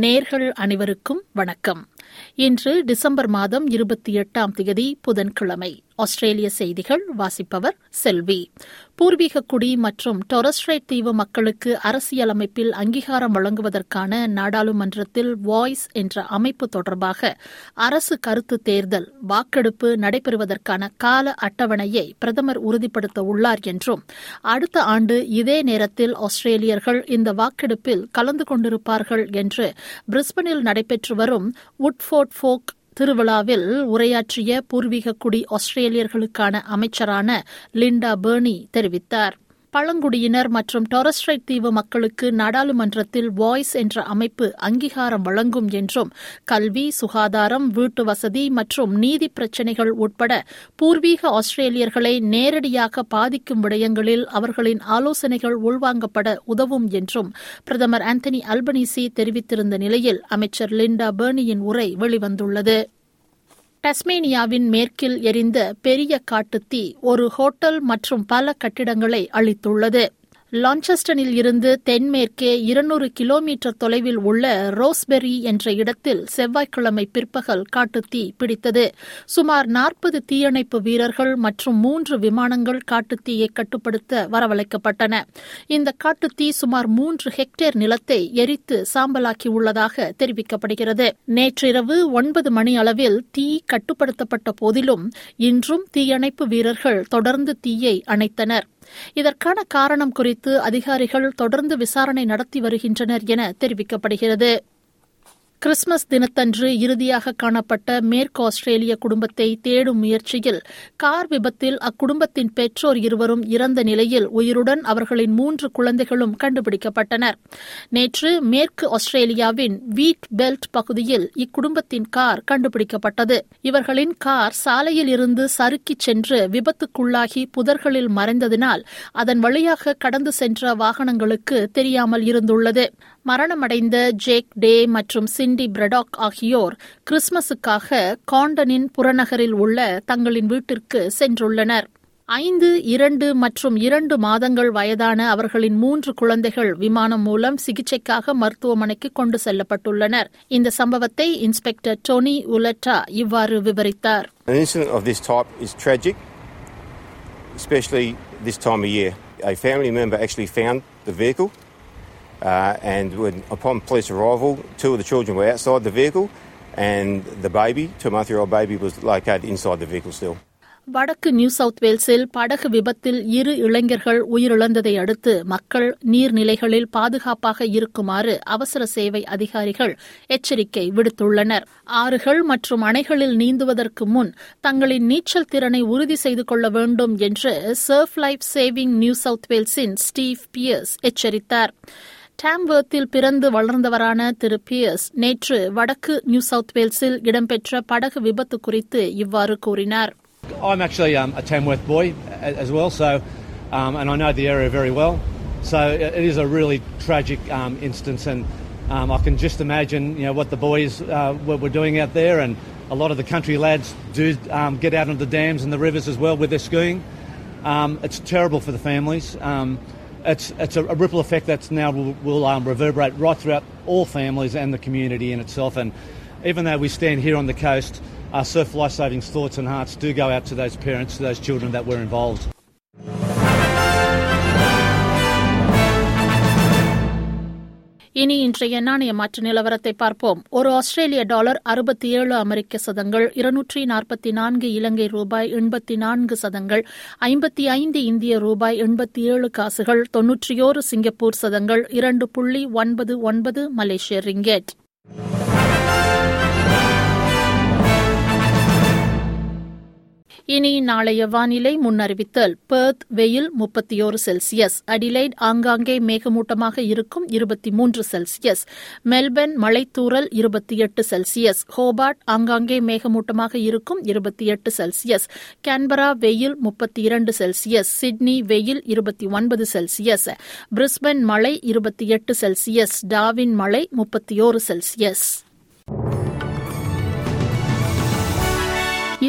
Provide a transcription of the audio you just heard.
நேர்கள் அனைவருக்கும் வணக்கம். இன்று டிசம்பர் மாதம் இருபத்தி எட்டாம் தேதி புதன்கிழமை. ஆஸ்திரேலிய செய்திகள் வாசிப்பவர் செல்வி. பூர்வீக குடி மற்றும் டொரஸ்ட்ரேட் தீவு மக்களுக்கு அரசியலமைப்பில் அங்கீகாரம் வழங்குவதற்கான நாடாளுமன்றத்தில் வாய்ஸ் என்ற அமைப்பு தொடர்பாக அரசு கருத்து தேர்தல் வாக்கெடுப்பு நடைபெறுவதற்கான கால அட்டவணையை பிரதமர் உறுதிப்படுத்த உள்ளார் என்றும் அடுத்த ஆண்டு இதே நேரத்தில் ஆஸ்திரேலியர்கள் இந்த வாக்கெடுப்பில் கலந்து கொண்டிருப்பார்கள் என்று பிரிஸ்பனில் நடைபெற்று வரும் உட்ஃபோர்ட் ஃபோக் திருவிழாவில் உரையாற்றிய பூர்வீக குடி ஆஸ்திரேலியர்களுக்கான அமைச்சரான லிண்டா பெர்னி தெரிவித்தார். பழங்குடியினர் மற்றும் டொரஸ்ட்ரைட் தீவு மக்களுக்கு நாடாளுமன்றத்தில் வாய்ஸ் என்ற அமைப்பு அங்கீகாரம் வழங்கும் என்றும் கல்வி சுகாதாரம் வீட்டு வசதி மற்றும் நீதி பிரச்சினைகள் உட்பட பூர்வீக ஆஸ்திரேலியர்களை நேரடியாக பாதிக்கும் விடயங்களில் அவர்களின் ஆலோசனைகள் உள்வாங்கப்பட உதவும் என்றும் பிரதமர் ஆந்தனி அல்பனீசி தெரிவித்திருந்த நிலையில் அமைச்சர் லிண்டா பெர்னியின் உரை வெளிவந்துள்ளது. டஸ்மேனியாவின் மேற்கில் எரிந்த பெரிய காட்டுத்தீ ஒரு ஹோட்டல் மற்றும் பல கட்டிடங்களை அளித்துள்ளது லான்செஸ்டனில் இருந்து தென்மேற்கே இருநூறு கிலோமீட்டர் தொலைவில் உள்ள ரோஸ்பெரி என்ற இடத்தில் செவ்வாய்க்கிழமை பிற்பகல் காட்டுத்தீ பிடித்தது. சுமார் நாற்பது தீயணைப்பு வீரர்கள் மற்றும் மூன்று விமானங்கள் காட்டுத்தீயை கட்டுப்படுத்த வரவழைக்கப்பட்டன. இந்த காட்டுத்தீ சுமார் மூன்று ஹெக்டேர் நிலத்தை எரித்து சாம்பலாக்கியுள்ளதாக தெரிவிக்கப்படுகிறது. நேற்றிரவு ஒன்பது மணி அளவில் தீ கட்டுப்படுத்தப்பட்ட போதிலும் இன்றும் தீயணைப்பு வீரர்கள் தொடர்ந்து தீயை அணைத்தனர். இதற்கான காரணம் குறித்து அதிகாரிகள் தொடர்ந்து விசாரணை நடத்தி வருகின்றனர் என தெரிவிக்கப்படுகிறது. கிறிஸ்துமஸ் தினத்தன்று இறுதியாக காணப்பட்ட மேற்கு ஆஸ்திரேலிய குடும்பத்தை தேடும் முயற்சியில் கார் விபத்தில் அக்குடும்பத்தின் பெற்றோர் இருவரும் இறந்த நிலையில் உயிருடன் அவர்களின் மூன்று குழந்தைகளும் கண்டுபிடிக்கப்பட்டனர். நேற்று மேற்கு ஆஸ்திரேலியாவின் வீட் பெல்ட் பகுதியில் இக்குடும்பத்தின் கார் கண்டுபிடிக்கப்பட்டது. இவர்களின் கார் சாலையில் இருந்து சறுக்கிச் சென்று விபத்துக்குள்ளாகி புதர்களில் மறைந்ததினால் அதன் வழியாக கடந்து சென்ற வாகனங்களுக்கு தெரியாமல் இருந்துள்ளது. மரணமடைந்த ஜேக் டே மற்றும் சிண்டி பிரடாக் ஆகியோர் கிறிஸ்துமஸுக்காக காண்டனின் புறநகரில் உள்ள தங்களின் வீட்டிற்கு சென்றுள்ளனர். ஐந்து இரண்டு மற்றும் இரண்டு மாதங்கள் வயதான அவர்களின் மூன்று குழந்தைகள் விமானம் மூலம் சிகிச்சைக்காக மருத்துவமனைக்கு கொண்டு செல்லப்பட்டுள்ளனர். இந்த சம்பவத்தை இன்ஸ்பெக்டர் டோனி உலட்டா இவ்வாறு விவரித்தார். An incident of this type is tragic, especially this time of year. A family member actually found the vehicle, uh, and when, upon police arrival, two of the children were outside the vehicle, and the baby, two month year old baby, was located inside the vehicle still. வடக்கு New South வேல்ஸில் படகு விபத்தில் இரு இளைஞர்கள் உயிரிழந்ததை அடுத்து மக்கள் நீர்நிலைகளில் பாதுகாப்பாக இருக்குமாறு அவசர சேவை அதிகாரிகள் எச்சரிக்கை விடுத்துள்ளனர் ஆறுகள் மற்றும் அணைகளில் நீந்துவதற்கு முன் தங்களின் நீச்சல் திறனை உறுதி செய்து கொள்ள வேண்டும் என்று surf life saving New South வேல்ஸின் Steve Pierce எச்சரித்தார் டாம்வர்த்தில் பிறந்து வளர்ந்தவரான திரு பியர்ஸ் நேற்று வடக்கு நியூ சவுத் வேல்ஸில் இடம்பெற்ற படகு விபத்து குறித்து இவ்வாறு கூறினார் I'm actually um, a Tamworth boy as well, so um, and I know the area very well. So it is a really tragic um, instance, and um, I can just imagine you know what the boys uh, were, were doing out there, and a lot of the country lads do um, get out of the dams and the rivers as well with their skiing. Um, it's terrible for the families. Um, it's it's a, ripple effect that's now will, will um, reverberate right throughout all families and the community in itself. And even though we stand here on the coast, our surf life saving thoughts and hearts do go out to those parents, to those children that were involved. இனி இன்றைய நாணய மாற்று நிலவரத்தை பார்ப்போம். ஒரு ஆஸ்திரேலிய dollar அறுபத்தி ஏழு அமெரிக்க சதங்கள் இருநூற்றி நாற்பத்தி நான்கு இலங்கை ரூபாய் எண்பத்தி நான்கு சதங்கள் ஐம்பத்தி ஐந்து இந்திய ரூபாய் எண்பத்தி ஏழு காசுகள் தொன்னூற்றியோரு சிங்கப்பூர் சதங்கள் இரண்டு புள்ளி ஒன்பது ஒன்பது மலேசிய ரிங்கெட். இனி நாளைய வானிலை முன்னறிவித்தல். பெர்த் வெயில் முப்பத்தி ஒரு செல்சியஸ். அடிலைட் ஆங்காங்கே மேகமூட்டமாக இருக்கும் இருபத்தி மூன்று செல்சியஸ். மெல்பர்ன் மலைத்தூரல் இருபத்தி எட்டு செல்சியஸ். ஹோபார்ட் ஆங்காங்கே மேகமூட்டமாக இருக்கும் இருபத்தி எட்டு செல்சியஸ். கேன்பரா வெயில் முப்பத்தி இரண்டு செல்சியஸ். சிட்னி வெயில் இருபத்தி ஒன்பது செல்சியஸ். பிரிஸ்பன் மலை இருபத்தி எட்டு செல்சியஸ். டாவின் மலை முப்பத்தி ஓரு செல்சியஸ்.